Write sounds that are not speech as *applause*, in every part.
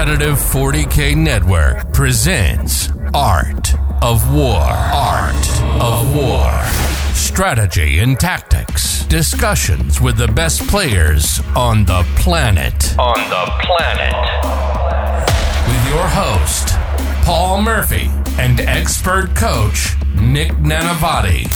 Competitive 40K Network presents Art of War. Art of War. Strategy and tactics. Discussions with the best players on the planet. On the planet. With your host, Paul Murphy, and expert coach, Nick Nanavati.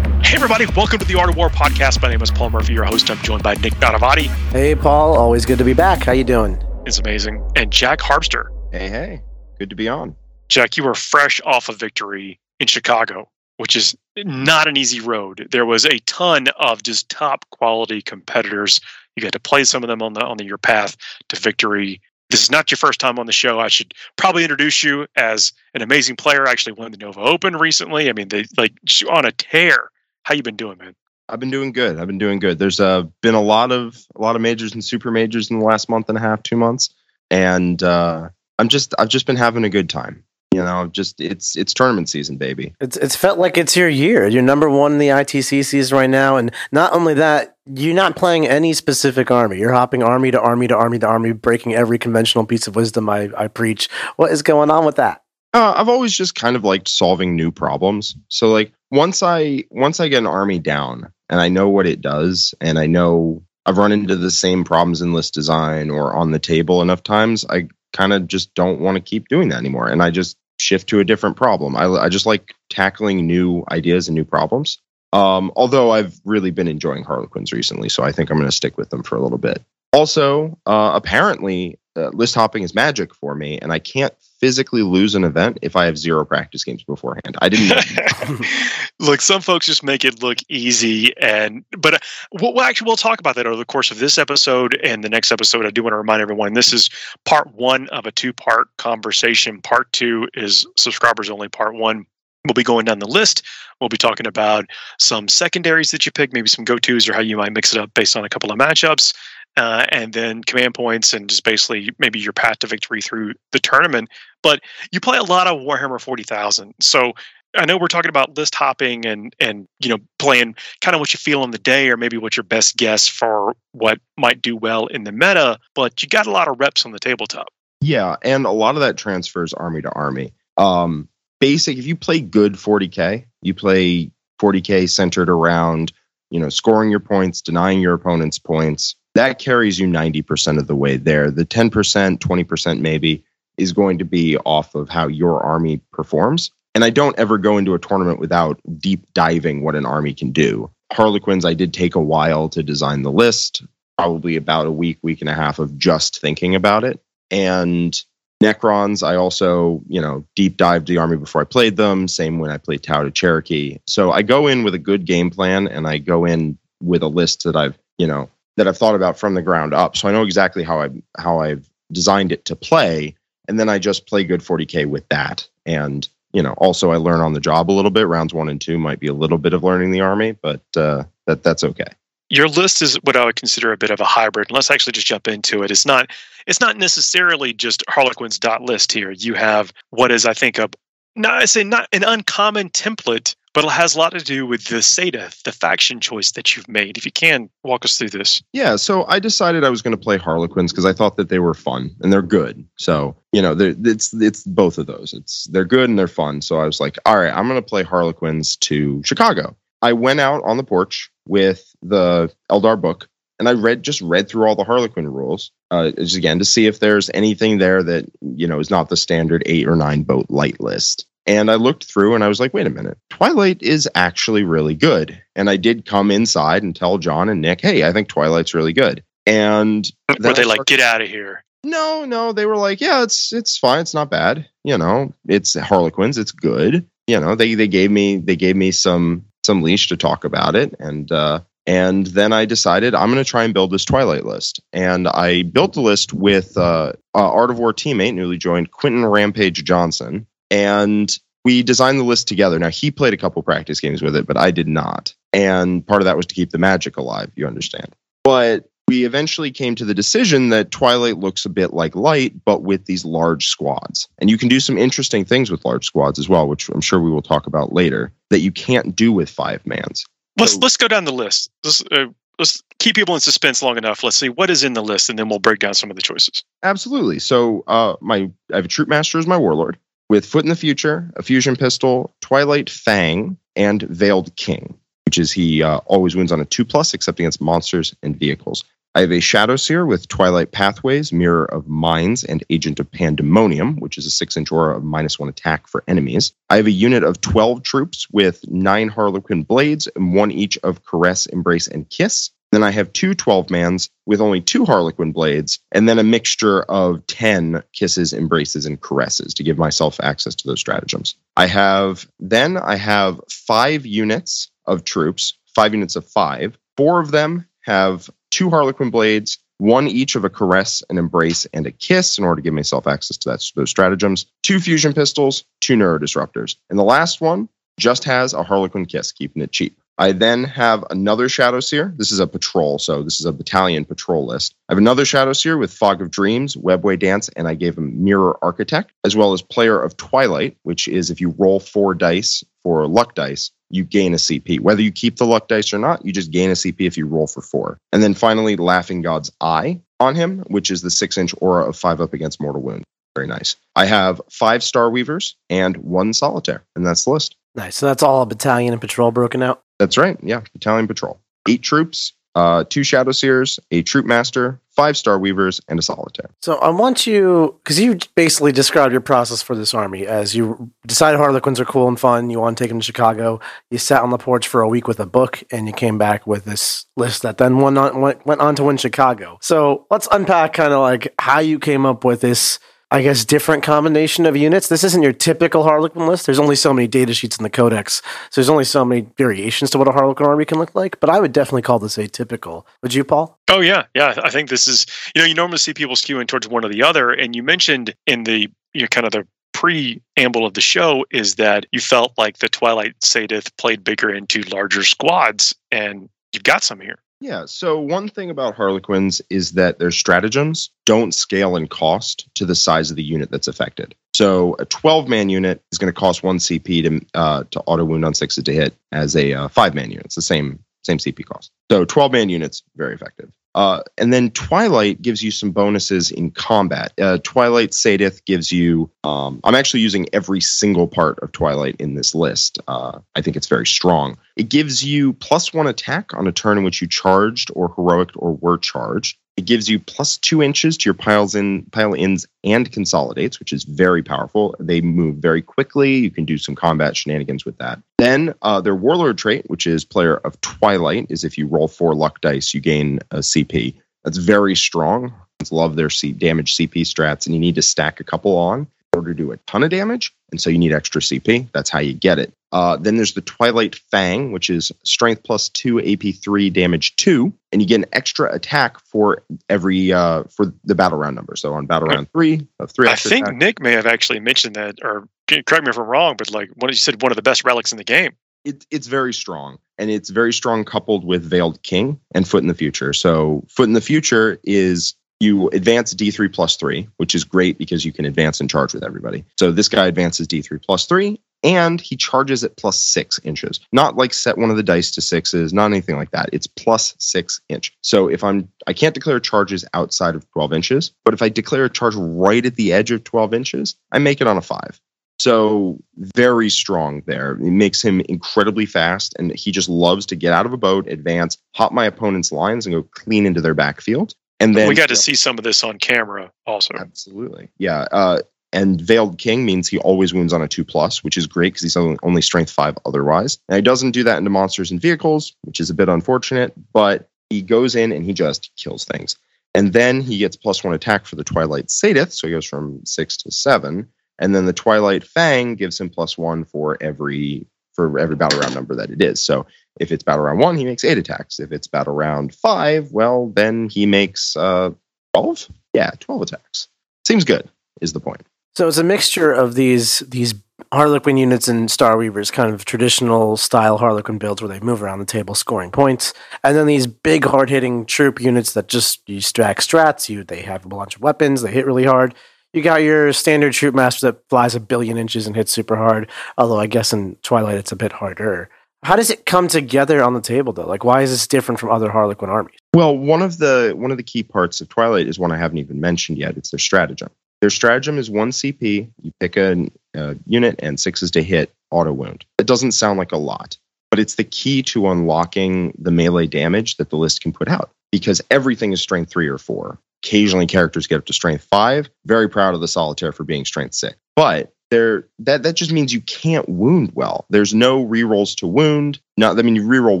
Hey, everybody, welcome to the Art of War podcast. My name is Paul Murphy, your host. I'm joined by Nick Nanavati. Hey, Paul. Always good to be back. How you doing? It's amazing. And Jack Harpster. Hey, hey. Good to be on. Jack, you were fresh off a victory in Chicago, which is not an easy road. There was a ton of just top quality competitors. You got to play some of them on the on the, your path to victory. This is not your first time on the show. I should probably introduce you as an amazing player. I actually won the Nova Open recently. I mean, they like on a tear. How you been doing, man? I've been doing good. I've been doing good. There's uh, been a lot of a lot of majors and super majors in the last month and a half, two months, and uh, I'm just I've just been having a good time. You know, just it's it's tournament season, baby. It's it's felt like it's your year. You're number one in the ITC season right now, and not only that, you're not playing any specific army. You're hopping army to army to army to army, breaking every conventional piece of wisdom I, I preach. What is going on with that? Uh, I've always just kind of liked solving new problems. So like once I once I get an army down and I know what it does, and I know I've run into the same problems in list design or on the table enough times, I kind of just don't want to keep doing that anymore, and I just shift to a different problem. I, I just like tackling new ideas and new problems. Um, although I've really been enjoying Harlequins recently, so I think I'm going to stick with them for a little bit. Also, uh, apparently, uh, list hopping is magic for me, and I can't physically lose an event if I have zero practice games beforehand. I didn't *laughs* *laughs* look, some folks just make it look easy, and but uh, we'll, actually we'll talk about that over the course of this episode and the next episode. I do want to remind everyone this is part one of a two-part conversation. Part two is subscribers only. Part one We'll be going down the list. We'll be talking about some secondaries that you pick, maybe some go tos or how you might mix it up based on a couple of matchups uh, and then command points and just basically maybe your path to victory through the tournament. But you play a lot of Warhammer 40,000. So I know we're talking about list hopping and and you know playing kind of what you feel on the day or maybe what your best guess for what might do well in the meta, but you got a lot of reps on the tabletop. Yeah, and a lot of that transfers army to army. Um, basic, if you play good 40k, you play 40k centered around you know scoring your points, denying your opponent's points, that carries you 90% of the way there. The 10%, 20% maybe is going to be off of how your army performs. And I don't ever go into a tournament without deep diving what an army can do. Harlequins, I did take a while to design the list, probably about a week, week and a half of just thinking about it. And Necrons, I also, you know, deep dived the army before I played them. Same when I played Tau to Cherokee. So I go in with a good game plan and I go in with a list that I've, you know, that I've thought about from the ground up. So I know exactly how I how I've designed it to play, and then I just play good 40k with that. And you know, also I learn on the job a little bit. Rounds one and two might be a little bit of learning the army, but uh, that that's okay. Your list is what I would consider a bit of a hybrid. Let's actually just jump into it. It's not it's not necessarily just Harlequins dot list here. You have what is I think a not I say not an uncommon template but it has a lot to do with the Saedath, the faction choice that you've made. If you can walk us through this. Yeah, so I decided I was going to play Harlequins because I thought that they were fun and they're good. So you know, it's it's both of those. It's they're good and they're fun. So I was like, all right, I'm going to play Harlequins to Chicago. I went out on the porch with the Eldar book and I read just read through all the Harlequin rules, uh, just again to see if there's anything there that you know is not the standard eight or nine boat light list. And I looked through and I was like, wait a minute, Twilight is actually really good. And I did come inside and tell John and Nick, hey, I think Twilight's really good. And were they like, get out of here? No, no, they were like, yeah, it's it's fine, it's not bad. You know, it's Harlequins, it's good. You know, they they gave me they gave me some some leash to talk about it, and uh, and then I decided I'm going to try and build this Twilight list. And I built the list with uh, uh, Art of War teammate, newly joined Quentin Rampage Johnson, and we designed the list together. Now he played a couple practice games with it, but I did not. And part of that was to keep the magic alive, you understand. But we eventually came to the decision that Twilight looks a bit like Light, but with these large squads. And you can do some interesting things with large squads as well, which I'm sure we will talk about later, that you can't do with five mans. Let's so, let's go down the list. Let's, uh, let's keep people in suspense long enough. Let's see what is in the list, and then we'll break down some of the choices. Absolutely. So uh, my I have a troupe master as my warlord with foot in the future, a fusion pistol, Twilight Fang, and Veiled King, which is he uh, always wins on a two plus, except against monsters and vehicles. I have a Shadow Seer with Twilight Pathways, Mirror of Minds, and Agent of Pandemonium, which is a six inch aura of minus one attack for enemies. I have a unit of 12 troops with nine Harlequin Blades and one each of Caress, Embrace, and Kiss. Then I have two 12 mans with only two Harlequin blades, and then a mixture of 10 kisses, embraces, and caresses to give myself access to those stratagems. I have then I have five units of troops, five units of five. Four of them have two Harlequin blades, one each of a caress, an embrace, and a kiss in order to give myself access to that, those stratagems. Two fusion pistols, two neurodisruptors. And the last one just has a Harlequin kiss, keeping it cheap. I then have another Shadow Seer. This is a patrol, so this is a battalion patrol list. I have another Shadow Seer with Fog of Dreams, Webway Dance, and I gave him Mirror Architect, as well as Player of Twilight, which is if you roll four dice for luck dice, you gain a CP. Whether you keep the luck dice or not, you just gain a CP if you roll for four. And then finally, Laughing God's Eye on him, which is the six inch aura of five up against mortal wound. Very nice. I have five Star Weavers and one Solitaire, and that's the list. Nice. So that's all a battalion and patrol broken out. That's right. Yeah, battalion patrol. Eight troops, uh, two Shadow Seers, a Troupe Master, five Star Weavers, and a Solitaire. So I want you, because you basically described your process for this army as you decided Harlequins are cool and fun. You want to take them to Chicago. You sat on the porch for a week with a book, and you came back with this list that then went on, went, went on to win Chicago. So let's unpack kind of like how you came up with this I guess, different combination of units. This isn't your typical Harlequin list. There's only so many data sheets in the codex. So there's only so many variations to what a Harlequin army can look like. But I would definitely call this atypical. Would you, Paul? Oh, yeah. Yeah. I think this is, you know, you normally see people skewing towards one or the other. And you mentioned in the, you know, kind of the preamble of the show is that you felt like the Twilight Saedath played bigger into larger squads. And you've got some here. Yeah. So one thing about Harlequins is that their stratagems don't scale in cost to the size of the unit that's affected. So a 12 man unit is going to cost one CP to uh, to auto wound on sixes to hit as a uh, five man unit. It's the same same CP cost. So 12 man units very effective. Uh, and then Twilight gives you some bonuses in combat. Uh, Twilight Saedath gives you. Um, I'm actually using every single part of Twilight in this list. Uh, I think it's very strong. It gives you plus one attack on a turn in which you charged or heroic or were charged. It gives you plus two inches to your piles in pile ins and consolidates, which is very powerful. They move very quickly. You can do some combat shenanigans with that. Then uh, their warlord trait, which is player of Twilight, is if you roll four luck dice, you gain a CP. That's very strong. Love their C- damage CP strats, and you need to stack a couple on in order to do a ton of damage. And so you need extra CP. That's how you get it. Uh, then there's the Twilight Fang, which is strength plus two, AP3, damage two, and you get an extra attack for every uh, for the battle round number. So on battle round three, of three. I think attack. Nick may have actually mentioned that, or correct me if I'm wrong, but like what you said, one of the best relics in the game. It, it's very strong, and it's very strong coupled with Veiled King and Foot in the Future. So Foot in the Future is you advance D3 plus three, which is great because you can advance and charge with everybody. So this guy advances D3 plus three, and he charges at plus six inches. Not like set one of the dice to sixes, not anything like that. It's plus six inch. So if I'm, I can't declare charges outside of 12 inches, but if I declare a charge right at the edge of 12 inches, I make it on a five. So very strong there. It makes him incredibly fast, and he just loves to get out of a boat, advance, hop my opponent's lines, and go clean into their backfield. And then we got to see some of this on camera also. Absolutely. Yeah. Uh, and Veiled King means he always wounds on a two plus, which is great because he's only strength five otherwise. Now he doesn't do that into monsters and vehicles, which is a bit unfortunate, but he goes in and he just kills things. And then he gets plus one attack for the Twilight Saedath, so he goes from six to seven. And then the Twilight Fang gives him plus one for every for every battle round number that it is. So if it's battle round one, he makes eight attacks. If it's battle round five, well, then he makes uh, 12? Yeah, 12 attacks. Seems good, is the point. So it's a mixture of these these Harlequin units and Star Weavers, kind of traditional style Harlequin builds where they move around the table scoring points, and then these big hard hitting troop units that just you stack strats. You they have a bunch of weapons, they hit really hard. You got your standard troupe master that flies a billion inches and hits super hard. Although I guess in Twilight it's a bit harder. How does it come together on the table though? Like, why is this different from other Harlequin armies? Well, one of the one of the key parts of Twilight is one I haven't even mentioned yet. It's their stratagem. Their stratagem is one CP. You pick a, a unit and sixes to hit auto wound. It doesn't sound like a lot, but it's the key to unlocking the melee damage that the list can put out because everything is strength three or four. Occasionally, characters get up to strength five. Very proud of the solitaire for being strength six. But there, that that just means you can't wound well. There's no rerolls to wound. Not, I mean, you reroll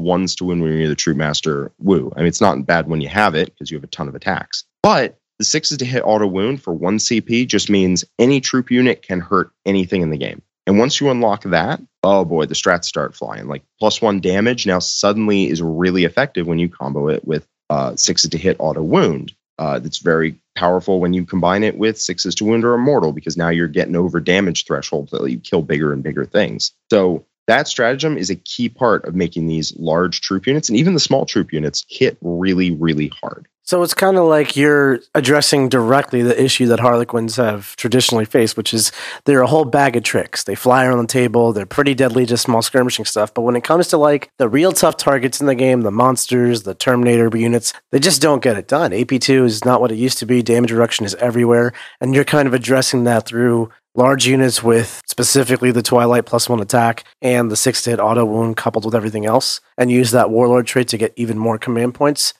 ones to wound when you're the true master woo. I mean, it's not bad when you have it because you have a ton of attacks. But the sixes to hit auto wound for one CP just means any troop unit can hurt anything in the game. And once you unlock that, oh boy, the strats start flying. Like plus one damage now suddenly is really effective when you combo it with uh, sixes to hit auto wound. Uh, that's very powerful when you combine it with sixes to wound or immortal because now you're getting over damage thresholds that you kill bigger and bigger things. So that stratagem is a key part of making these large troop units and even the small troop units hit really, really hard. So it's kind of like you're addressing directly the issue that Harlequins have traditionally faced, which is they're a whole bag of tricks. They fly around the table, they're pretty deadly, just small skirmishing stuff. But when it comes to like the real tough targets in the game, the monsters, the Terminator units, they just don't get it done. AP2 is not what it used to be. Damage reduction is everywhere. And you're kind of addressing that through large units with specifically the Twilight plus one attack and the six to hit auto wound coupled with everything else, and use that Warlord trait to get even more command points.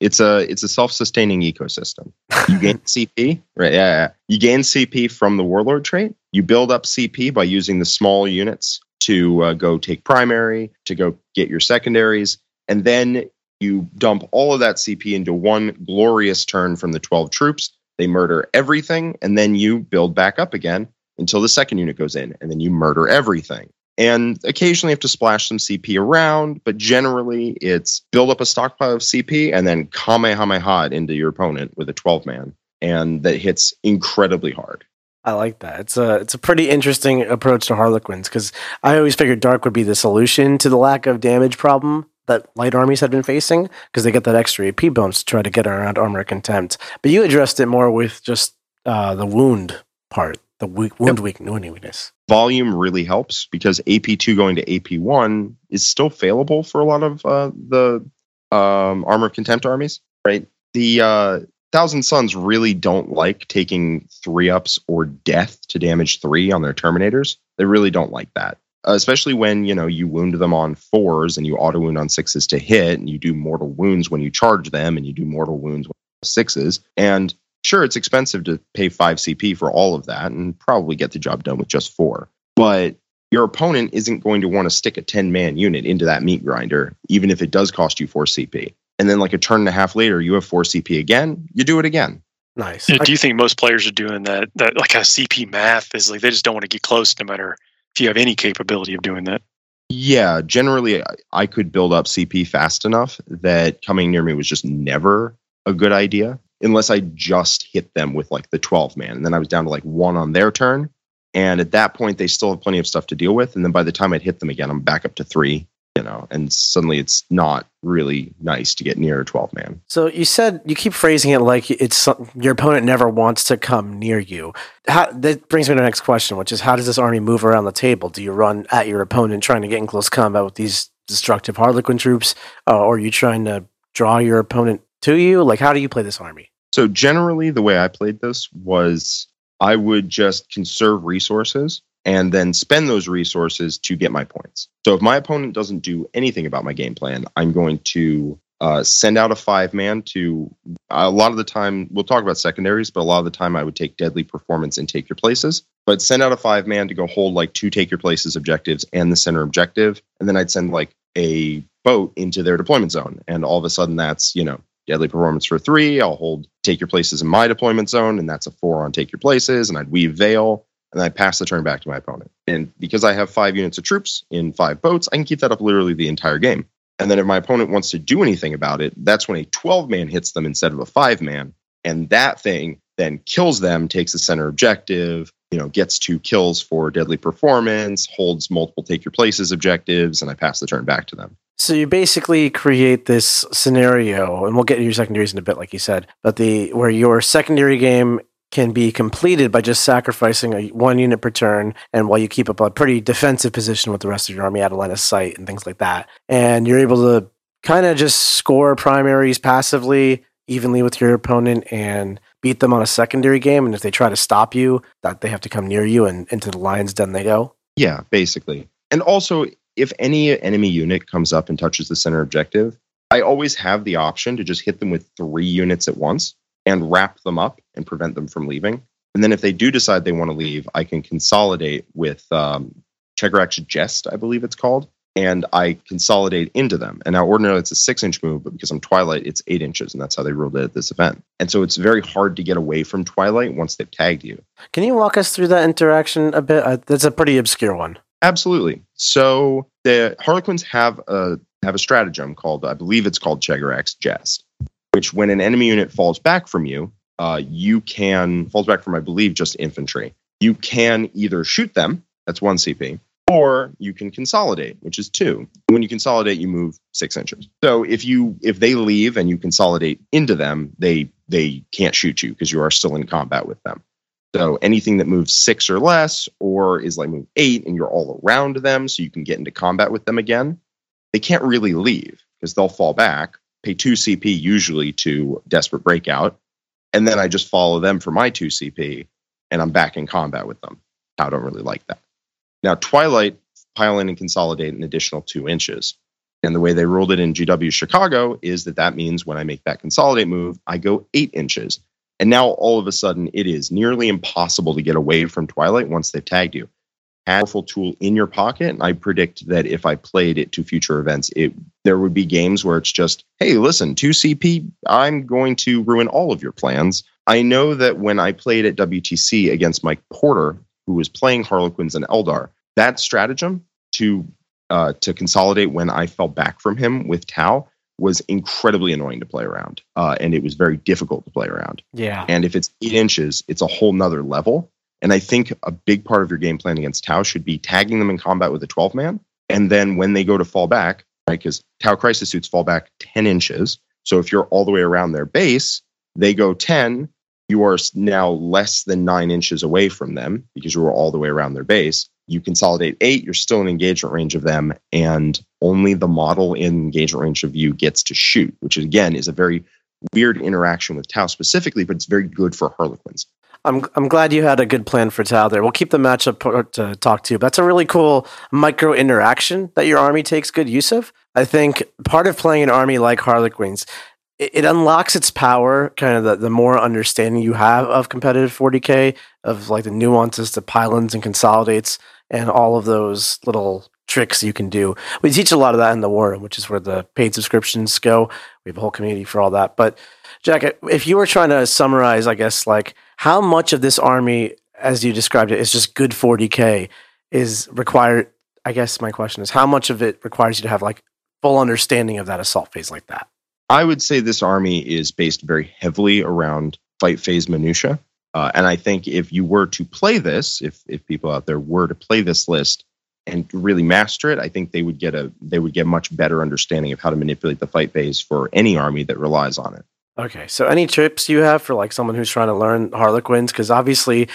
It's a it's a self-sustaining ecosystem. You gain *laughs* CP, right? Yeah, yeah. You gain CP from the warlord trait. You build up CP by using the small units to uh, go take primary, to go get your secondaries, and then you dump all of that CP into one glorious turn from the 12 troops. They murder everything, and then you build back up again until the second unit goes in, and then you murder everything and occasionally have to splash some CP around, but generally it's build up a stockpile of CP and then Kamehameha into your opponent with a 12 man, and that hits incredibly hard. I like that. It's a it's a pretty interesting approach to Harlequins because I always figured Dark would be the solution to the lack of damage problem that light armies had been facing because they get that extra AP bonus to try to get around armor contempt. But you addressed it more with just uh, the wound part the weak, wound yep. weak weakness. Volume really helps because AP2 going to AP1 is still failable for a lot of uh, the um, armor of contempt armies, right? The uh, Thousand Sons really don't like taking three ups or death to damage three on their Terminators. They really don't like that. Especially when you know you wound them on fours and you auto wound on sixes to hit and you do mortal wounds when you charge them and you do mortal wounds with sixes and Sure, it's expensive to pay 5 CP for all of that and probably get the job done with just 4. But your opponent isn't going to want to stick a 10 man unit into that meat grinder, even if it does cost you 4 CP. And then, like a turn and a half later, you have 4 CP again, you do it again. Nice. Yeah, do you think most players are doing that? That like a CP math is like they just don't want to get close, no matter if you have any capability of doing that. Yeah, generally, I could build up CP fast enough that coming near me was just never a good idea unless I just hit them with like the 12 man. And then I was down to like one on their turn. And at that point, they still have plenty of stuff to deal with. And then by the time I'd hit them again, I'm back up to three, you know, and suddenly it's not really nice to get near a 12 man. So you said you keep phrasing it like it's your opponent never wants to come near you. How, that brings me to the next question, which is how does this army move around the table? Do you run at your opponent trying to get in close combat with these destructive Harlequin troops? Uh, or are you trying to draw your opponent to you? Like, how do you play this army? So generally, the way I played this was I would just conserve resources and then spend those resources to get my points. So if my opponent doesn't do anything about my game plan, I'm going to uh, send out a five man to a lot of the time we'll talk about secondaries but a lot of the time i would take deadly performance and take your places. But send out a five man to go hold like two take your places objectives and the center objective. And then i'd send like a boat into their deployment zone. And all of a sudden that's you know deadly performance for three. I'll hold take your places in my deployment zone, and that's a four on take your places. And I'd weave veil, and I pass the turn back to my opponent. And because I have five units of troops in five boats, I can keep that up literally the entire game. And then if my opponent wants to do anything about it, that's when a 12 man hits them instead of a five man. And that thing then kills them, takes the center objective, you know, gets two kills for deadly performance, holds multiple take your places objectives, and I pass the turn back to them. So you basically create this scenario, and we'll get to your secondaries in a bit, like you said, but the where your secondary game can be completed by just sacrificing a one unit per turn and while you keep up a pretty defensive position with the rest of your army out of line of sight and things like that. And you're able to kind of just score primaries passively, evenly with your opponent and beat them on a secondary game. And if they try to stop you, that they have to come near you and into the lion's den they go. Yeah, basically. And also, if any enemy unit comes up and touches the center objective, I always have the option to just hit them with three units at once and wrap them up and prevent them from leaving. And then if they do decide they want to leave, I can consolidate with um, Jest, I believe it's called, and I consolidate into them. And now ordinarily it's a six inch move, but because I'm Twilight, it's eight inches, and that's how they ruled it at this event. And so it's very hard to get away from Twilight once they've tagged you. Can you walk us through that interaction a bit? Uh, that's a pretty obscure one. Absolutely. So the Harlequins have a have a stratagem called, I believe it's called Cegorach's Jest, which when an enemy unit falls back from you, uh, you can falls back from I believe just infantry. You can either shoot them, that's one CP, or you can consolidate, which is two. When you consolidate, you move six inches. So if you if they leave and you consolidate into them, they they can't shoot you because you are still in combat with them. So anything that moves six or less, or is like move eight, and you're all around them, so you can get into combat with them again, they can't really leave because they'll fall back, pay two CP usually to desperate breakout, and then I just follow them for my two CP, and I'm back in combat with them. I don't really like that. Now Twilight pile in and consolidate an additional two inches. And the way they ruled it in GW Chicago is that that means when I make that consolidate move, I go eight inches. And now all of a sudden, it is nearly impossible to get away from Twilight once they've tagged you. Powerful tool in your pocket. And I predict that if I played it to future events, it there would be games where it's just, hey, listen, 2CP, I'm going to ruin all of your plans. I know that when I played at WTC against Mike Porter, who was playing Harlequins and Eldar, that stratagem to uh, to consolidate when I fell back from him with Tau was incredibly annoying to play around, uh, and it was very difficult to play around. Yeah. And if it's eight inches, it's a whole nother level. And I think a big part of your game plan against Tau should be tagging them in combat with a 12 man. And then when they go to fall back, right, because Tau crisis suits fall back 10 inches. So if you're all the way around their base, they go 10, you are now less than nine inches away from them because you are all the way around their base. You consolidate eight, you're still in engagement range of them, and only the model in engagement range of you gets to shoot, which again is a very weird interaction with Tau specifically, but it's very good for Harlequins. I'm I'm glad you had a good plan for Tau there. We'll keep the matchup uh, to talk to you. That's a really cool micro interaction that your army takes good use of. I think part of playing an army like Harlequins, it, it unlocks its power, kind of the, the more understanding you have of competitive 40k, of like the nuances to pile ins and consolidates and all of those little tricks you can do. We teach a lot of that in the war room, which is where the paid subscriptions go. We have a whole community for all that. But Jack, if you were trying to summarize, I guess like how much of this army, as you described it, is just good 40k is required. I guess my question is how much of it requires you to have like full understanding of that assault phase like that? I would say this army is based very heavily around fight phase minutia. Uh, and I think if you were to play this, if if people out there were to play this list and really master it, I think they would get a they would get much better understanding of how to manipulate the fight phase for any army that relies on it. Okay, so any tips you have for like someone who's trying to learn Harlequins? Because obviously,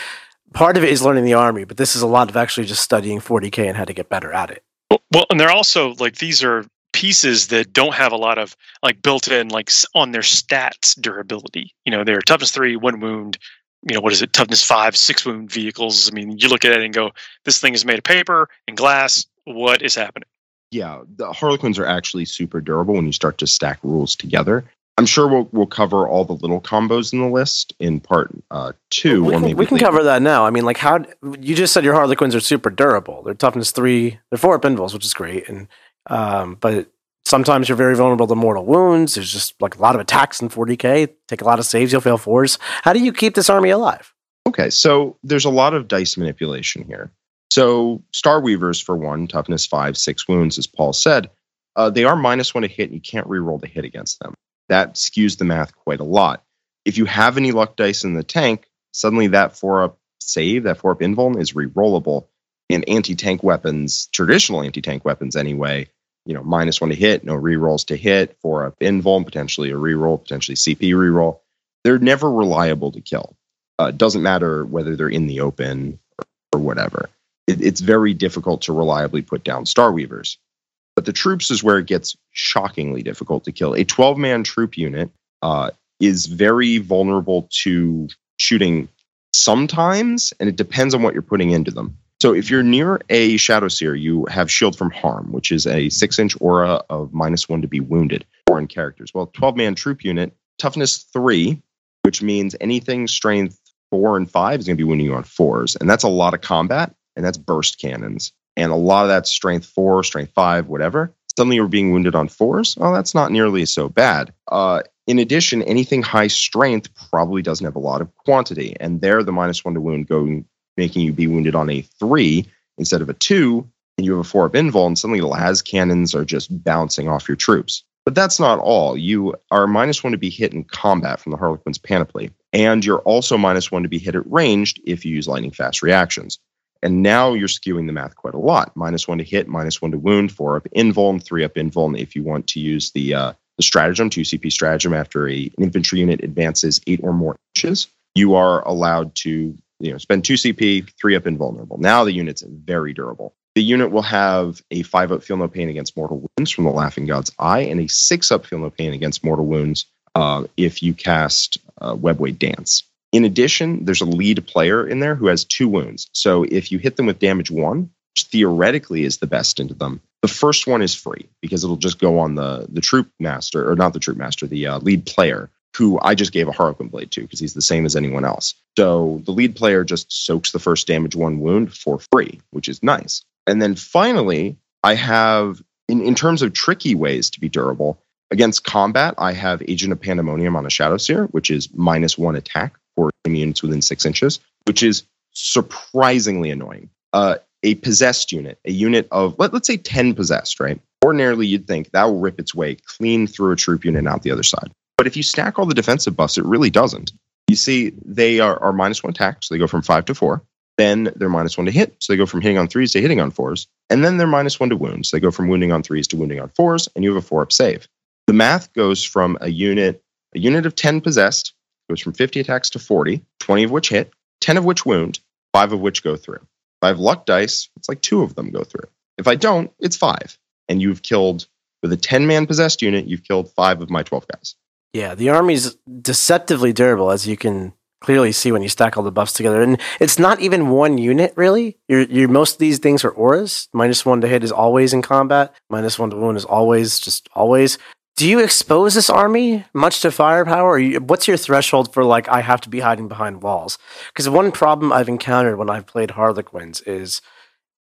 part of it is learning the army, but this is a lot of actually just studying 40k and how to get better at it. Well, and they're also like these are pieces that don't have a lot of like built in like on their stats durability. You know, they're toughness three, one wound, you know, what is it, toughness five, six wound vehicles. I mean, you look at it and go, this thing is made of paper and glass. What is happening? Yeah, the Harlequins are actually super durable when you start to stack rules together. I'm sure we'll we'll cover all the little combos in the list in part uh, two. We can, we can cover that now. I mean, like how you just said your Harlequins are super durable. They're toughness three. They're four up invulns, which is great. And um, but sometimes you're very vulnerable to mortal wounds. There's just like a lot of attacks in 40k. Take a lot of saves, you'll fail fours. How do you keep this army alive? Okay, so there's a lot of dice manipulation here. So Star Weavers, for one, toughness five, six wounds, as Paul said, uh, they are minus one to hit. And you can't reroll the hit against them. That skews the math quite a lot. If you have any luck dice in the tank, suddenly that four up save, that four up invuln, is rerollable. And anti tank weapons, traditional anti tank weapons anyway, you know, minus one to hit, no rerolls to hit, four up invuln, potentially a reroll, potentially CP reroll. They're never reliable to kill. Uh, doesn't matter whether they're in the open or, or whatever. It, it's very difficult to reliably put down Star Weavers. But the troops is where it gets shockingly difficult to kill. A 12 man troop unit uh, is very vulnerable to shooting sometimes, and it depends on what you're putting into them. So if you're near a Shadow Seer, you have Shield from Harm, which is a six inch aura of minus one to be wounded. Foreign characters. Well, 12 man troop unit, toughness three, which means anything strength four and five is going to be wounding you on fours. And that's a lot of combat, and that's burst cannons. And a lot of that strength four, strength five, whatever. Suddenly you're being wounded on fours. Well, that's not nearly so bad. Uh, in addition, anything high strength probably doesn't have a lot of quantity. And there, the minus one to wound going making you be wounded on a three instead of a two, and you have a four up invul, and suddenly the las cannons are just bouncing off your troops. But that's not all. You are minus one to be hit in combat from the Harlequin's panoply, and you're also minus one to be hit at ranged if you use lightning fast reactions. And now you're skewing the math quite a lot. Minus one to hit, minus one to wound, four up invuln, three up invuln if you want to use the uh, the stratagem, 2CP stratagem after a, an infantry unit advances eight or more inches. You are allowed to you know, spend two CP, three up invulnerable. Now the unit's very durable. The unit will have a five up feel no pain against mortal wounds from the Laughing God's Eye, and a six up feel no pain against mortal wounds uh, if you cast uh, Webway Dance. In addition, there's a lead player in there who has two wounds. So if you hit them with damage one, which theoretically is the best into them, the first one is free because it'll just go on the the troupe master or not the troupe master, the uh, lead player who I just gave a Harlequin blade to because he's the same as anyone else. So the lead player just soaks the first damage one wound for free, which is nice. And then finally, I have, in, in terms of tricky ways to be durable, against combat, I have Agent of Pandemonium on a Shadow Seer, which is minus one attack for units within six inches, which is surprisingly annoying. Uh, a possessed unit, a unit of, let, let's say 10 possessed, right? Ordinarily, you'd think that will rip its way clean through a troop unit and out the other side. But if you stack all the defensive buffs, it really doesn't. You see, they are, are minus one attack, so they go from five to four. Then they're minus one to hit, so they go from hitting on threes to hitting on fours. And then they're minus one to wounds. So they go from wounding on threes to wounding on fours, and you have a four up save. The math goes from a unit, a unit of 10 possessed, goes from 50 attacks to 40, 20 of which hit, 10 of which wound, five of which go through. If I have luck dice, it's like two of them go through. If I don't, it's five. And you've killed, with a 10 man possessed unit, you've killed five of my 12 guys. Yeah, the army's deceptively durable, as you can clearly see when you stack all the buffs together. And it's not even one unit, really. You're, you're, most of these things are auras. Minus one to hit is always in combat. Minus one to wound is always, just always. Do you expose this army much to firepower? You, what's your threshold for, like, I have to be hiding behind walls? Because one problem I've encountered when I've played Harlequins is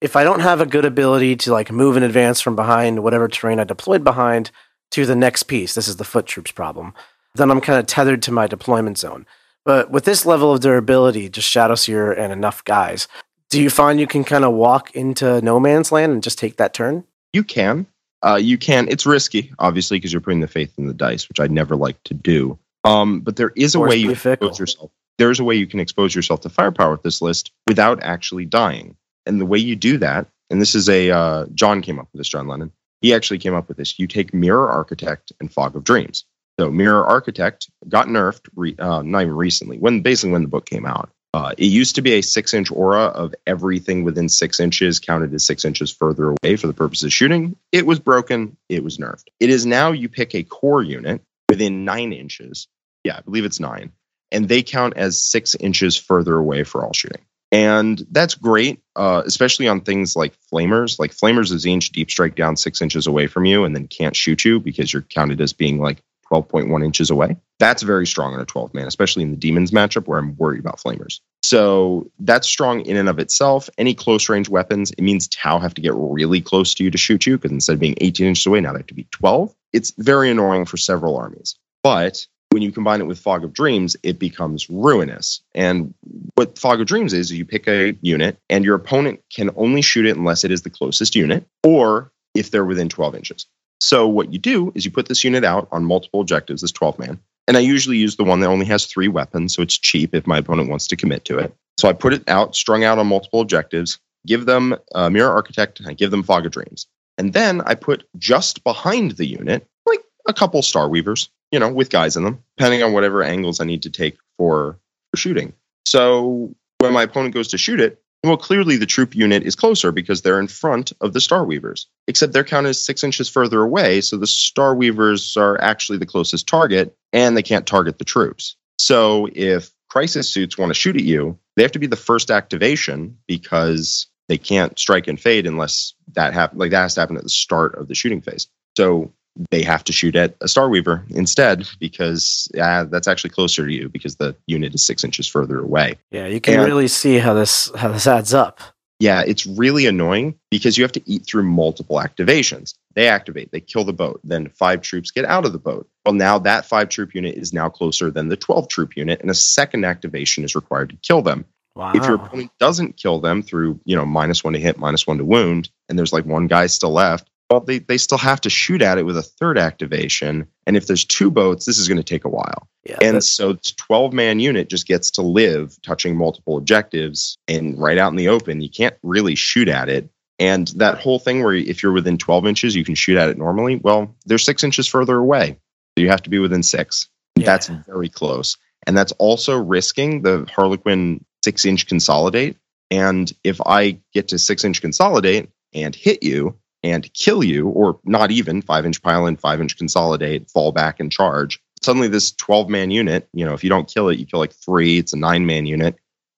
if I don't have a good ability to, like, move in advance from behind whatever terrain I deployed behind, to the next piece. This is the foot troops problem. Then I'm kind of tethered to my deployment zone. But with this level of durability, just Shadow Seer and enough guys, do you find you can kind of walk into no man's land and just take that turn? You can. Uh, you can. It's risky, obviously, because you're putting the faith in the dice, which I'd never like to do. Um, but there is a way you can expose yourself. There's a way you can expose yourself to firepower with this list without actually dying. And the way you do that, and this is a uh, John came up with this, John Lennon he actually came up with this. You take Mirror Architect and Fog of Dreams. So Mirror Architect got nerfed, re, uh, not even recently, when basically when the book came out. Uh, it used to be a six inch aura of everything within six inches counted as six inches further away for the purpose of shooting. It was broken. It was nerfed. It is now you pick a core unit within nine inches. Yeah, I believe it's nine. And they count as six inches further away for all shooting. And that's great, uh, especially on things like flamers. Like flamers is inch deep strike down six inches away from you and then can't shoot you because you're counted as being like 12.1 inches away. That's very strong in a 12 man, especially in the demons matchup where I'm worried about flamers. So that's strong in and of itself. Any close range weapons, it means Tau have to get really close to you to shoot you because instead of being 18 inches away, now they have to be 12. It's very annoying for several armies. But when you combine it with Fog of Dreams, it becomes ruinous. And what Fog of Dreams is, you pick a unit and your opponent can only shoot it unless it is the closest unit or if they're within 12 inches. So what you do is you put this unit out on multiple objectives, this 12 man. And I usually use the one that only has three weapons, so it's cheap if my opponent wants to commit to it. So I put it out, strung out on multiple objectives, give them uh, Mirror Architect, and I give them Fog of Dreams. And then I put just behind the unit, like a couple Star Weavers, you know, with guys in them, depending on whatever angles I need to take for, for shooting. So when my opponent goes to shoot it, well, clearly the troop unit is closer because they're in front of the Star Weavers, except their count is six inches further away. So the Star Weavers are actually the closest target and they can't target the troops. So if crisis suits want to shoot at you, they have to be the first activation because they can't strike and fade unless that happens. like that has to happen at the start of the shooting phase. So they have to shoot at a Star Weaver instead because uh, that's actually closer to you because the unit is six inches further away. Yeah, you can And- really see how this how this adds up. Yeah, it's really annoying because you have to eat through multiple activations. They activate, they kill the boat, then five troops get out of the boat. Well, now that five troop unit is now closer than the 12 troop unit, and a second activation is required to kill them. Wow. If your opponent doesn't kill them through, you know, minus one to hit, minus one to wound, and there's like one guy still left, well, they, they still have to shoot at it with a third activation. And if there's two boats, this is going to take a while. yeah, And that's- so this 12 man unit just gets to live touching multiple objectives and right out in the open. You can't really shoot at it. And that whole thing where if you're within 12 inches, you can shoot at it normally. Well, they're six inches further away. So you have to be within six. Yeah. That's very close. And that's also risking the Harlequin six inch consolidate. And if I get to six inch consolidate and hit you and kill you, or not even five inch pile in, five inch consolidate, fall back and charge, suddenly this 12 man unit, you know, if you don't kill it, you kill like three, it's a nine man unit.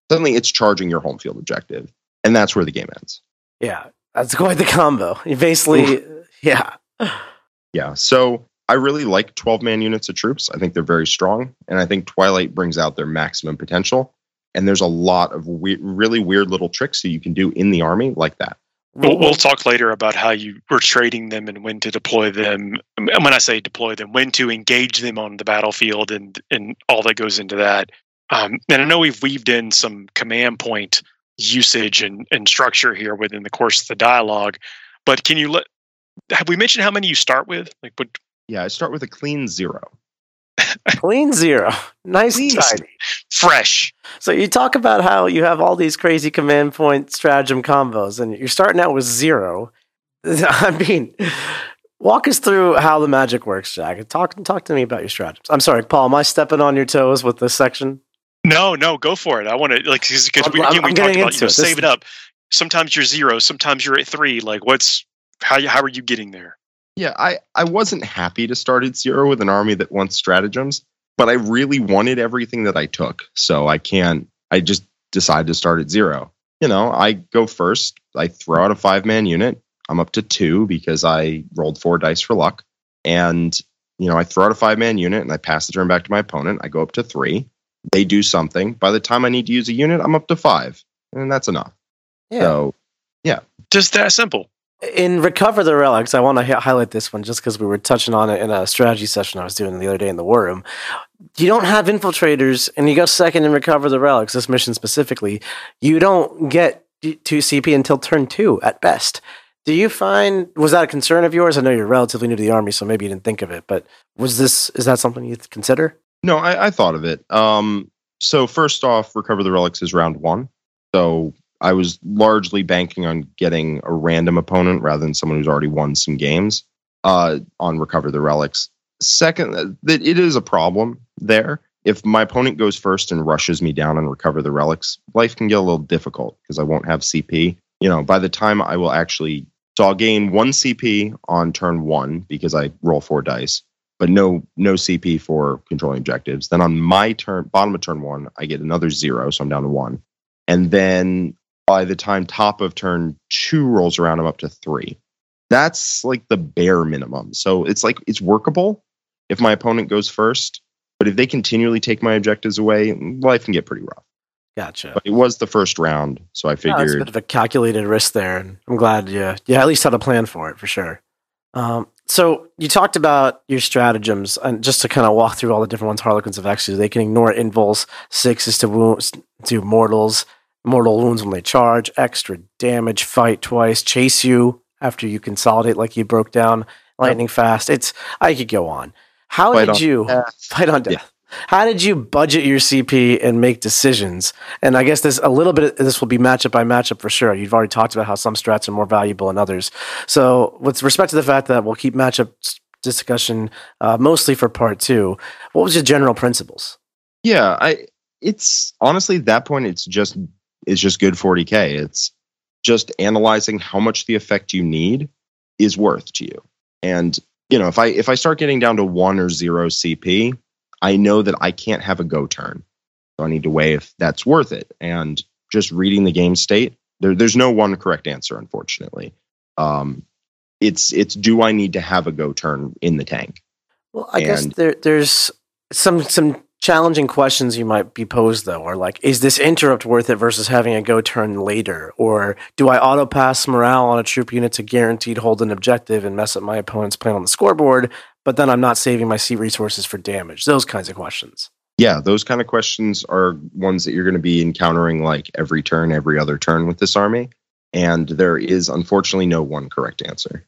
Suddenly it's charging your home field objective. And that's where the game ends. yeah, that's quite the combo. You basically, yeah, Yeah. So I really like 12 man units of troops. I think they're very strong. And I think Twilight brings out their maximum potential. And there's a lot of we- really weird little tricks that you can do in the army like that. We'll, we'll talk later about how you were trading them and when to deploy them. And when I say deploy them, when to engage them on the battlefield and and all that goes into that. Um, and I know we've weaved in some command point usage and, and structure here within the course of the dialogue. But can you let have we mentioned how many you start with? Like what Yeah. I start with a clean zero. Clean zero, nice Clean tidy. fresh? So you talk about how you have all these crazy command point stratagem combos, and you're starting out with zero. *laughs* I mean, walk us through how the magic works, Jack. Talk talk to me about your stratagems. I'm sorry, Paul. Am I stepping on your toes with this section? No, no, go for it. I want to like because we, again, we talked about you know, it. This- save it up. Sometimes you're zero, sometimes you're at three. Like what's how how are you getting there? Yeah, I, I wasn't happy to start at zero with an army that wants stratagems, but I really wanted everything that I took. So I can't, I just decided to start at zero. You know, I go first, I throw out a five man unit. I'm up to two because I rolled four dice for luck. And, you know, I throw out a five man unit and I pass the turn back to my opponent. I go up to three. They do something. By the time I need to use a unit, I'm up to five. And that's enough. Yeah. So, yeah. Just that simple. In Recover the Relics, I want to hi- highlight this one just because we were touching on it in a strategy session I was doing the other day in the War Room. You don't have infiltrators, and you go second in Recover the Relics, this mission specifically. You don't get to CP until turn two at best. Do you find, was that a concern of yours? I know you're relatively new to the Army, so maybe you didn't think of it, but was this, is that something you'd consider? No, I, I thought of it. Um, so first off, recover the relics is round one. So I was largely banking on getting a random opponent rather than someone who's already won some games uh, on recover the relics. Second, uh, that it is a problem there. If my opponent goes first and rushes me down and recover the relics, life can get a little difficult because I won't have CP. You know, by the time I will actually, so I'll gain one CP on turn one because I roll four dice but no no CP for controlling objectives. Then on my turn, bottom of turn one, I get another zero, so I'm down to one. And then by the time top of turn two rolls around, I'm up to three. That's like the bare minimum. So it's like it's workable if my opponent goes first, but if they continually take my objectives away, life can get pretty rough. Gotcha. But it was the first round, so I Yeah, it's a figured bit of a calculated risk there, and I'm glad you, you at least had a plan for it for sure. Um, so you talked about your stratagems, and just to kind of walk through all the different ones Harlequins have actually, they can ignore invuls, sixes to wounds, to mortals, mortal wounds when they charge, extra damage, fight twice, chase you after you consolidate, like you broke down, lightning fast. It's I could go on. How Fight did on you death. *laughs* fight on death? Yeah. How did you budget your CP and make decisions? And I guess this a little bit. This will be matchup by matchup for sure. You've already talked about how some strats are more valuable than others. So, with respect to the fact that we'll keep matchup discussion uh, mostly for part two, what was your general principles? Yeah, I it's honestly at that point it's just it's just good 40k. It's just analyzing how much the effect you need is worth to you. And you know, if I if I start getting down to one or zero CP, I know that I can't have a go turn. So I need to weigh if that's worth it. And just reading the game state, there, there's no one correct answer, unfortunately. Um, it's it's do I need to have a go turn in the tank? Well, I guess there, there's some some challenging questions you might be posed though are like is this interrupt worth it versus having a go turn later? Or do i auto pass morale on a troupe unit to guaranteed hold an objective and mess up my opponent's plan on the scoreboard but then i'm not saving my c resources for damage? Those kinds of questions. Yeah those kind of questions are ones that you're going to be encountering like every turn every other turn with this army and there is unfortunately no one correct answer.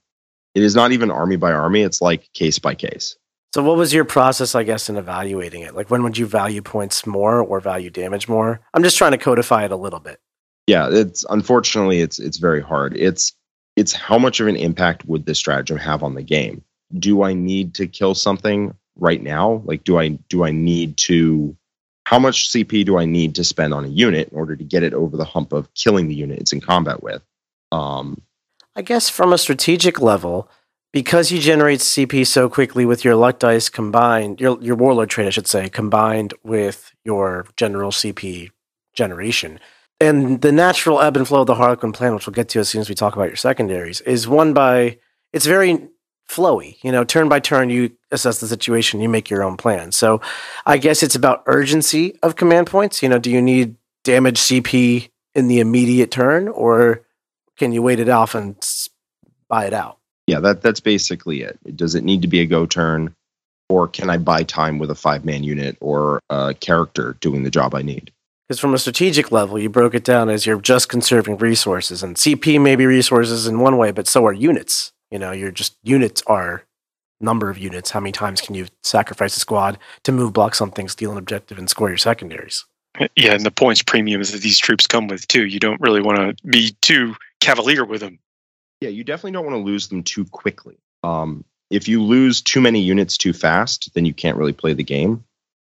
It is not even army by army it's like case by case so, what was your process, I guess, in evaluating it? Like, when would you value points more or value damage more? I'm just trying to codify it a little bit. Yeah, it's unfortunately it's it's very hard. It's it's how much of an impact would this stratagem have on the game? Do I need to kill something right now? Like, do I do I need to? How much CP do I need to spend on a unit in order to get it over the hump of killing the unit it's in combat with? Um, I guess from a strategic level, because you generate CP so quickly with your luck dice combined, your your warlord trait, I should say, combined with your general CP generation, and the natural ebb and flow of the Harlequin plan, which we'll get to as soon as we talk about your secondaries, is one by it's very flowy. You know, turn by turn, you assess the situation, you make your own plan. So, I guess it's about urgency of command points. You know, do you need damage CP in the immediate turn, or can you wait it off and buy it out? Yeah, that that's basically it. Does it need to be a go turn, or can I buy time with a five man unit or a character doing the job I need? Because from a strategic level, you broke it down as you're just conserving resources, and CP may be resources in one way, but so are units. You know, you're just units are number of units. How many times can you sacrifice a squad to move, block something, steal an objective, and score your secondaries? Yeah, and the points premiums that these troupes come with too. You don't really want to be too cavalier with them yeah, you definitely don't want to lose them too quickly. Um, if you lose too many units too fast, then you can't really play the game.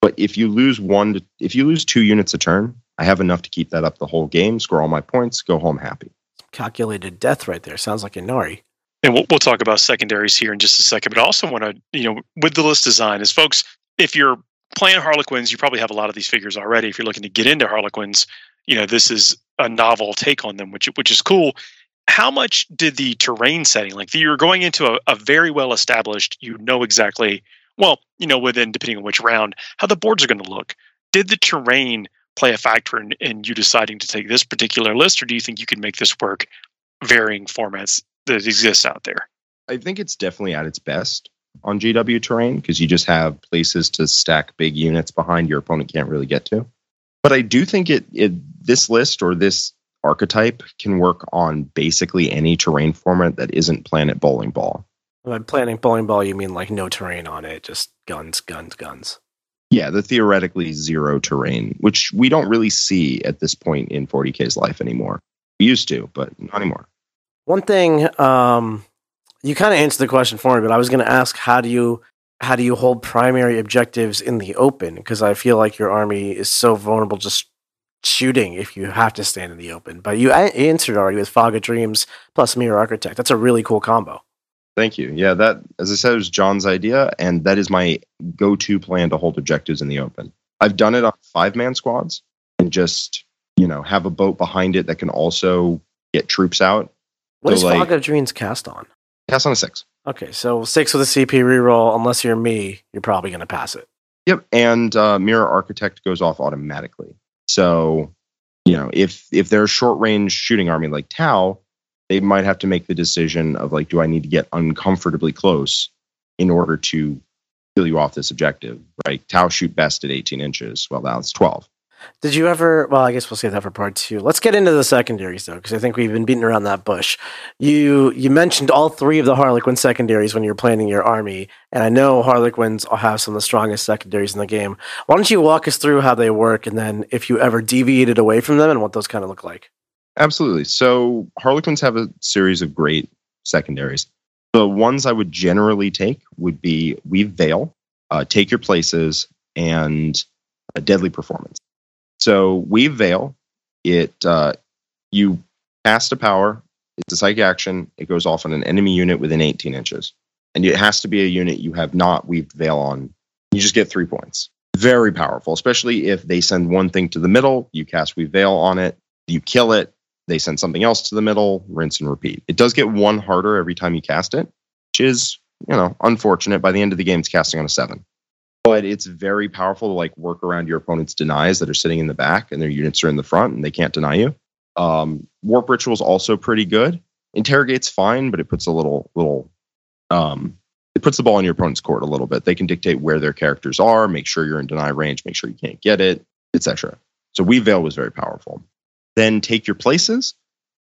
But if you lose one, to, if you lose two units a turn, I have enough to keep that up the whole game, score all my points, go home happy. Calculated death right there. Sounds like Ynnari. And we'll, we'll talk about secondaries here in just a second. But I also want to, you know, with the list design, is folks, if you're playing Harlequins, you probably have a lot of these figures already. If you're looking to get into Harlequins, you know, this is a novel take on them, which which is cool how much did the terrain setting like you're going into a, a very well established you know exactly well you know within depending on which round how the boards are going to look. Did the terrain play a factor in, in you deciding to take this particular list or do you think you could make this work varying formats that exist out there? I think it's definitely at its best on gw terrain because you just have places to stack big units behind your opponent can't really get to. But i do think it, it this list or this archetype can work on basically any terrain format that isn't Planet Bowling Ball. By Planet Bowling Ball, you mean like no terrain on it, just guns, guns, guns. Yeah, the theoretically zero terrain, which we don't really see at this point in 40K's life anymore. We used to, but not anymore. One thing, um, you kind of answered the question for me, but I was going to ask how do you how do you hold primary objectives in the open? Because I feel like your army is so vulnerable just shooting if you have to stand in the open. But you answered already with Fog of Dreams plus Mirror Architect. That's a really cool combo. Thank you. Yeah, that as I said was John's idea, and that is my go-to plan to hold objectives in the open. I've done it on five-man squads and just you know have a boat behind it that can also get troops out. What so is like, Fog of Dreams cast on? Cast on a six. Okay, so six with a CP reroll. Unless you're me, you're probably going to pass it. Yep, and uh, Mirror Architect goes off automatically. So, you know, if if they're a short range shooting army like Tau, they might have to make the decision of like, do I need to get uncomfortably close in order to kill you off this objective? Right? Tau shoot best at 18 inches. Well, now it's 12. Did you ever? Well, I guess we'll save that for part two. Let's get into the secondaries though, because I think we've been beating around that bush. You you mentioned all three of the Harlequin secondaries when you're planning your army, and I know Harlequins have some of the strongest secondaries in the game. Why don't you walk us through how they work, and then if you ever deviated away from them, and what those kind of look like? Absolutely. So Harlequins have a series of great secondaries. The ones I would generally take would be Weave Veil, uh, Take Your Places, and a Deadly Performance So Weave Veil, it uh, you cast a power. It's a psychic action. It goes off on an enemy unit within 18 inches, and it has to be a unit you have not weaved veil on. You just get three points. Very powerful, especially if they send one thing to the middle. You cast Weave Veil on it. You kill it. They send something else to the middle. Rinse and repeat. It does get one harder every time you cast it, which is you know unfortunate. By the end of the game, it's casting on a seven but it's very powerful to like work around your opponent's denies that are sitting in the back and their units are in the front and they can't deny you. Um, Warp Ritual is also pretty good. Interrogate's fine, but it puts a little little um, it puts the ball in your opponent's court a little bit. They can dictate where their characters are, make sure you're in deny range, make sure you can't get it, etc. So Weave Veil was very powerful. Then take your places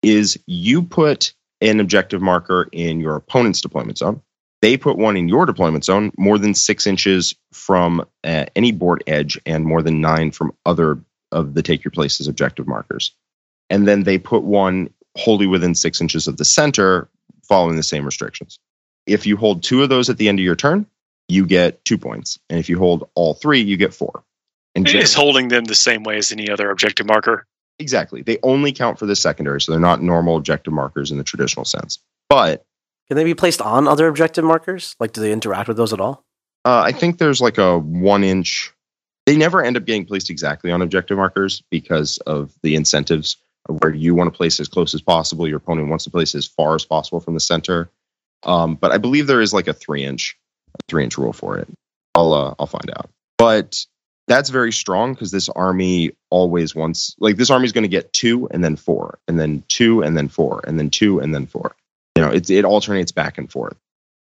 is you put an objective marker in your opponent's deployment zone they put one in your deployment zone more than six inches from uh, any board edge and more than nine from other of the take your places objective markers. And then they put one wholly within six inches of the center, following the same restrictions. If you hold two of those at the end of your turn, you get two points. And if you hold all three, you get four. And is holding them the same way as any other objective marker? Exactly. They only count for the secondary, so they're not normal objective markers in the traditional sense. But can they be placed on other objective markers? Like, do they interact with those at all? Uh, I think there's like a one inch. They never end up getting placed exactly on objective markers because of the incentives of where you want to place as close as possible. Your opponent wants to place as far as possible from the center. Um, but I believe there is like a three inch, a three inch rule for it. I'll uh, I'll find out. But that's very strong because this army always wants like this army is going to get two and then four and then two and then four and then two and then four you know it, it alternates back and forth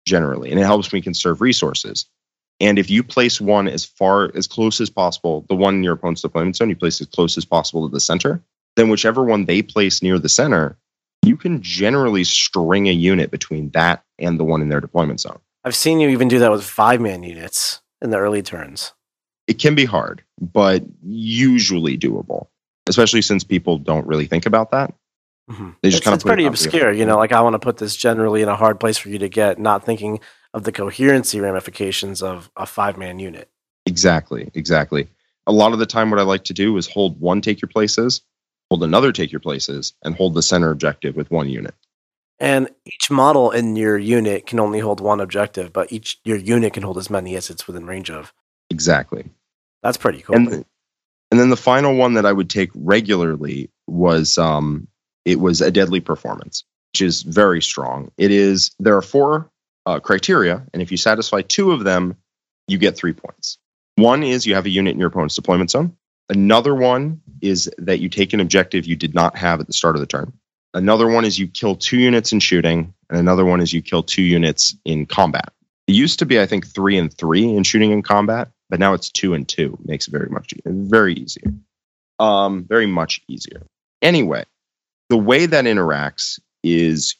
generally and it helps me conserve resources. And if you place one as far as close as possible the one in your opponent's deployment zone you place as close as possible to the center then whichever one they place near the center you can generally string a unit between that and the one in their deployment zone. I've seen you even do that with five man units in the early turns. It can be hard but usually doable especially since people don't really think about that Mm-hmm. They just it's, kind of it's pretty it obscure, you know. Like I want to put this generally in a hard place for you to get, not thinking of the coherency ramifications of a five man unit. Exactly, exactly. A lot of the time, what I like to do is hold one take your places, hold another take your places, and hold the center objective with one unit. And each model in your unit can only hold one objective, but each your unit can hold as many as it's within range of. Exactly. That's pretty cool. And, and then the final one that I would take regularly was um, it was a deadly performance, which is very strong. It is there are four uh, criteria, and if you satisfy two of them, you get three points. One is you have a unit in your opponent's deployment zone. Another one is that you take an objective you did not have at the start of the turn. Another one is you kill two units in shooting, and another one is you kill two units in combat. It used to be, I think, three and three in shooting and combat, but now it's two and two. Makes it very much very easier. Um, very much easier. Anyway, the way that interacts is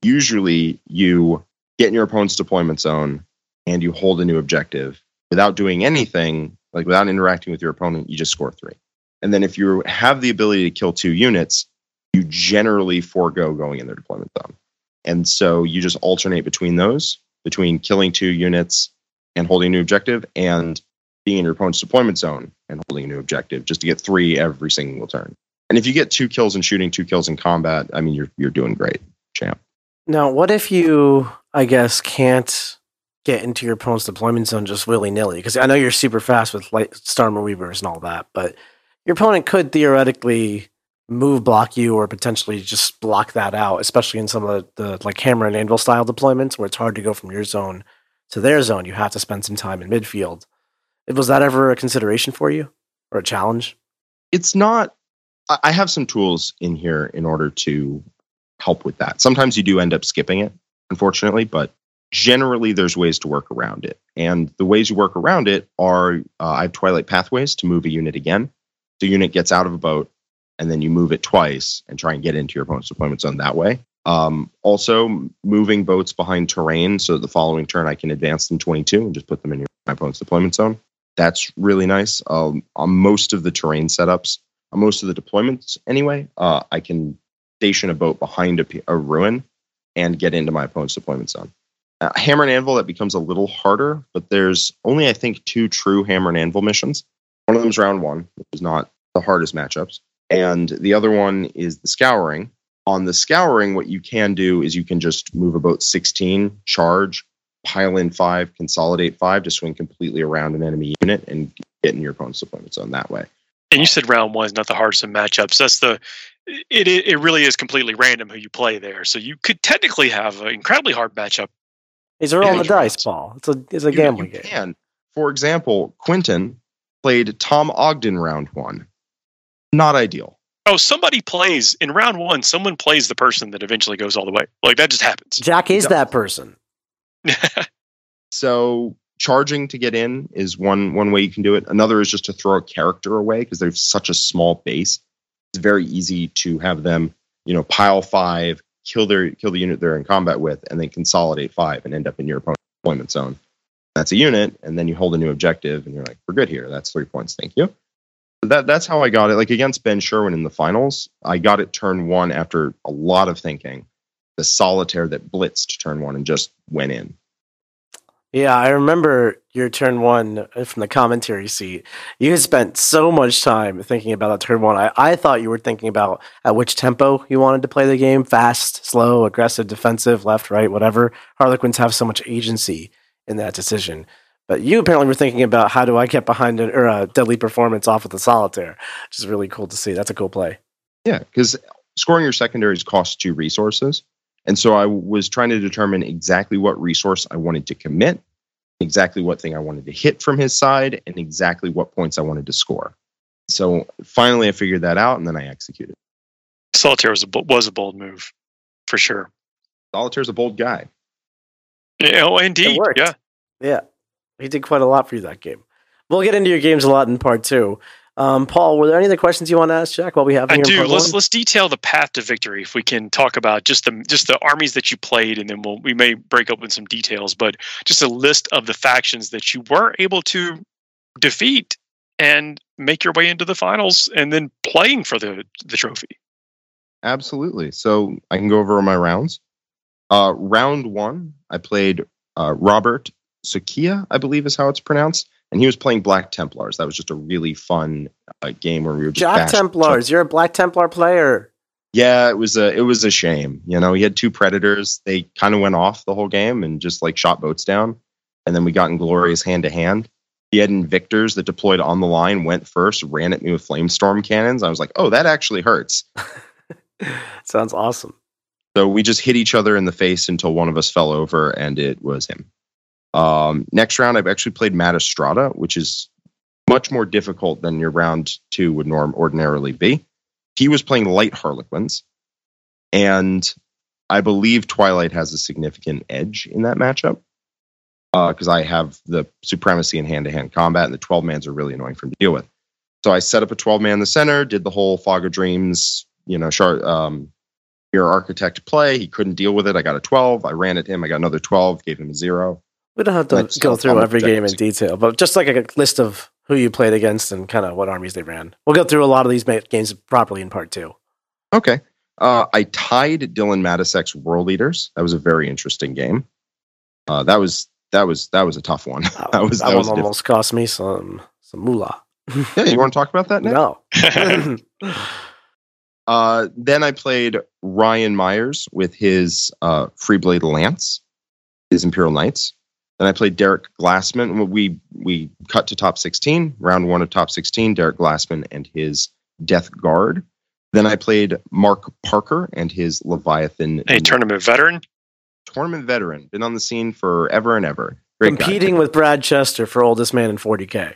usually you get in your opponent's deployment zone and you hold a new objective without doing anything, like without interacting with your opponent, you just score three. And then if you have the ability to kill two units, you generally forego going in their deployment zone. And so you just alternate between those, between killing two units and holding a new objective and being in your opponent's deployment zone and holding a new objective just to get three every single turn. And if you get two kills in shooting, two kills in combat, I mean, you're you're doing great, champ. Now, what if you, I guess, can't get into your opponent's deployment zone just willy nilly? Because I know you're super fast with light Starweavers and all that, but your opponent could theoretically move block you or potentially just block that out, especially in some of the, the like hammer and anvil style deployments where it's hard to go from your zone to their zone. You have to spend some time in midfield. Was that ever a consideration for you or a challenge? It's not I have some tools in here in order to help with that. Sometimes you do end up skipping it, unfortunately, but generally there's ways to work around it. And the ways you work around it are uh, I have Twilight Pathways to move a unit again. The unit gets out of a boat, and then you move it twice and try and get into your opponent's deployment zone that way. Um, also, moving boats behind terrain so the following turn I can advance them 22 and just put them in your, my opponent's deployment zone. That's really nice. Um, on most of the terrain setups, most of the deployments anyway, uh, I can station a boat behind a, a, ruin and get into my opponent's deployment zone. Uh, hammer and anvil that becomes a little harder, but there's only I think two true hammer and anvil missions. One of them is round one, which is not the hardest matchups. And the other one is the scouring. On the scouring, what you can do is you can just move about 16, charge, pile in five, consolidate five to swing completely around an enemy unit and get in your opponent's deployment zone that way. And you said round one is not the hardest of matchups. That's the it, it it really is completely random who you play there. So you could technically have an incredibly hard matchup. These are rolling Yeah, the dice, Paul. It's a it's a You- gambling you game. can. For example, Quinton played Tom Ogden round one. Not ideal. Oh, somebody plays in round one. Someone plays the person that eventually goes all the way. Like that just happens. Jack is that person. *laughs* So charging to get in is one one way you can do it. Another is just to throw a character away because there's such a small base. It's very easy to have them, you know, pile five, kill their kill the unit they're in combat with, and then consolidate five and end up in your opponent's deployment zone. That's a unit, and then you hold a new objective, and you're like, we're good here. That's three points. Thank you. That that's how I got it. Like against Ben Sherwin in the finals, I got it turn one after a lot of thinking. The solitaire that blitzed turn one and just went in. Yeah, I remember your turn one uh, from the commentary seat. You had spent so much time thinking about that turn one. I, I thought you were thinking about at which tempo you wanted to play the game fast, slow, aggressive, defensive, left, right, whatever. Harlequins have so much agency in that decision. But you apparently were thinking about how do I get behind an, or a deadly performance off of the solitaire, which is really cool to see. That's a cool play. Yeah, because scoring your secondaries costs you resources. And so I was trying to determine exactly what resource I wanted to commit, exactly what thing I wanted to hit from his side, and exactly what points I wanted to score. So finally, I figured that out, and then I executed. Solitaire was a was a bold move, for sure. Solitaire's a bold guy. Yeah, oh, indeed. Yeah. Yeah, he did quite a lot for you that game. We'll get into your games a lot in part two. Um, Paul, were there any other questions you want to ask Jack while we have I do. Let's let's detail the path to victory. If we can talk about just the just the armies that you played, and then we'll we may break up open some details, but just a list of the factions that you were able to defeat and make your way into the finals, and then playing for the the trophy. Absolutely. So I can go over my rounds. Uh, round one, I played uh, Robert Sakia, I believe is how it's pronounced, and he was playing Black Templars. That was just a really fun uh, game where we were just Black Templars. You're a Black Templar player. Yeah, it was a it was a shame. You know, he had two predators. They kind of went off the whole game and just like shot boats down. And then we got in glorious hand to hand. He had Invictors that deployed on the line, went first, ran at me with flamestorm cannons. I was like, oh, that actually hurts. *laughs* Sounds awesome. So we just hit each other in the face until one of us fell over, and it was him. Um, next round, I've actually played Matastrada, which is much more difficult than your round two would norm ordinarily be. He was playing light Harlequins, and I believe Twilight has a significant edge in that matchup because I have the supremacy in hand-to-hand combat, and the 12 mans are really annoying for him to deal with. So I set up a 12 man in the center, did the whole Fog of Dreams, you know, shard, um, your architect play. He couldn't deal with it. I got a 12. I ran at him. I got another 12, gave him a zero. We don't have to Let's go go through on every game in detail, but just like a list of who you played against and kind of what armies they ran. We'll go through a lot of these games properly in part two. Okay. Uh, I tied Dylan Matisek's World Eaters. That was a very interesting game. Uh, that was that was that was a tough one. *laughs* That, that was that that was one diff- almost cost me some some moolah. yeah. You want to talk about that now? No. *laughs* *laughs* Uh, then I played Ryan Myers with his uh, Freeblade Lance, his Imperial Knights. Then I played Derek Glassman. We we cut to top 16, round one of top 16. Derek Glassman and his Death Guard. Then I played Mark Parker and his Leviathan a tournament veteran. tournament veteran, been on the scene forever and ever. Great guy. Competing with Brad Chester for oldest man in 40k.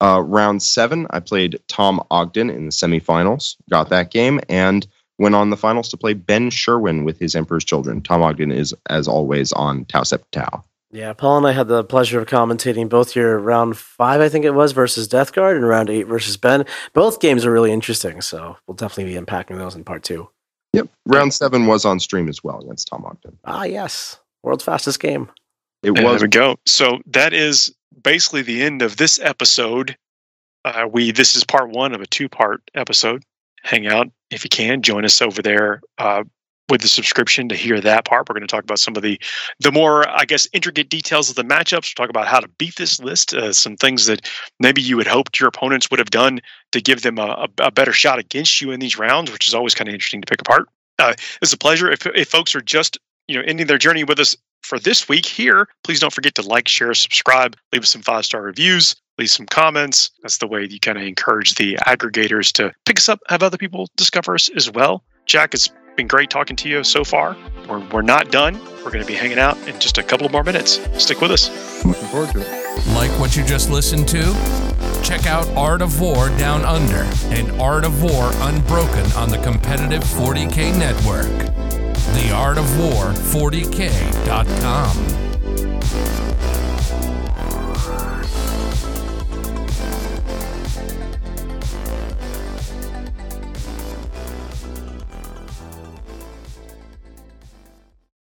Uh, round seven, I played Tom Ogden in the semifinals, got that game, and went on the finals to play Ben Sherwin with his Emperor's Children. Tom Ogden is, as always, on Tau Sept Tau. Yeah, Paul and I had the pleasure of commentating both your round five, I think it was, versus Death Guard, and round eight versus Ben. Both games are really interesting, so we'll definitely be unpacking those in part two. Yep. Round seven was on stream as well against Tom Ogden. Ah, yes, world's fastest game. It And was there we go. So that is basically the end of this episode. Uh, we this is part one of a two part episode. Hang out if you can. Join us over there. Uh, with the subscription to hear that part. We're going to talk about some of the the more, I guess, intricate details of the matchups. We'll talk about how to beat this list, uh, some things that maybe you had hoped your opponents would have done to give them a, a, better shot against you in these rounds, which is always kind of interesting to pick apart. Uh, it's a pleasure. If, if folks are just you know ending their journey with us for this week here, please don't forget to like, share, subscribe, leave us some five star reviews leave some comments. That's the way you kind of encourage the aggregators to pick us up, have other people discover us as well. Jack, it's been great talking to you so far. We're, we're not done. We're going to be hanging out in just a couple of more minutes. Stick with us. Looking forward to it. Like what you just listened to? Check out Art of War Down Under and Art of War Unbroken on the competitive 40K network. The Art of War 40K.com.